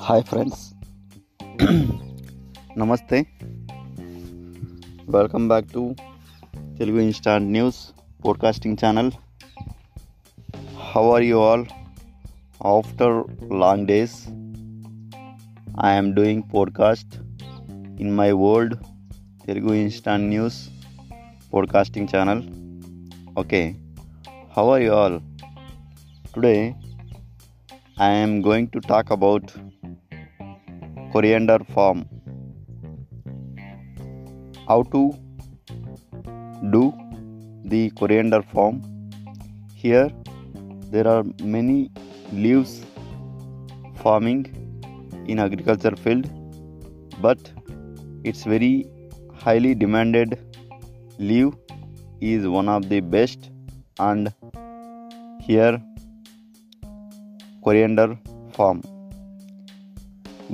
Hi friends నమస్తే welcome back to Telugu instant news podcasting channel how are you all after long days I'm doing podcast in my world Telugu instant news podcasting channel okay how are you all today I am going to talk about coriander farm. How to do the coriander farm? Here there are many leaves farming in agriculture field, but it's very highly demanded leaf is one of the best and here coriander farm.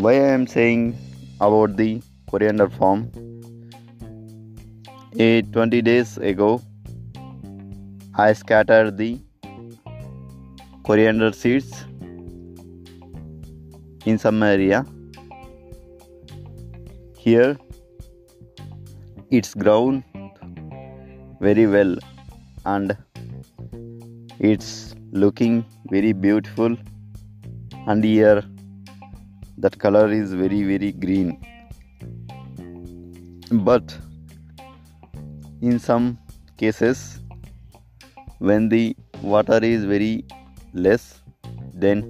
Why I am saying about the coriander farm? A 20 days ago, I scattered the coriander seeds in some area. Here, it's grown very well and it's looking very beautiful and here that color is very very green. But in some cases when the water is very less then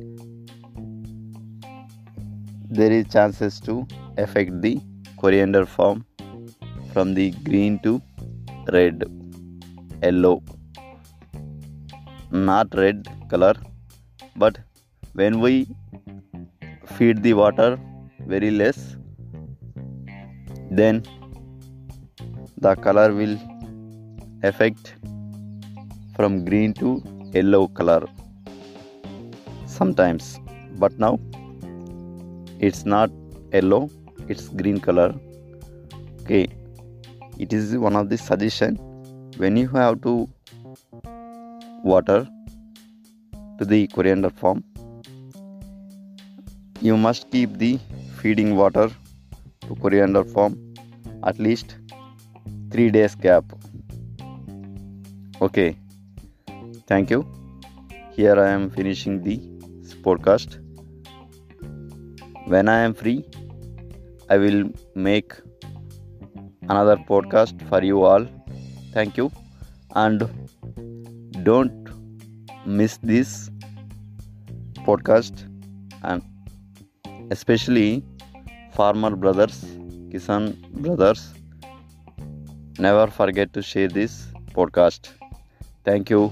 there is chances to affect the coriander form from the green to red yellow. Not red color but when we feed the water very less. Then the color will affect from green to yellow color sometimes. But now it's not yellow it's green color. Okay it is one of the suggestion. When you have to water to the coriander farm you must keep the feeding water to coriander farm at least 3 days gap. Okay. Thank you. Here i am finishing the podcast when i am free i will make another podcast for you all. Thank you. And don't miss this podcast. And especially farmer brothers kisan brothers never forget to share this podcast. Thank you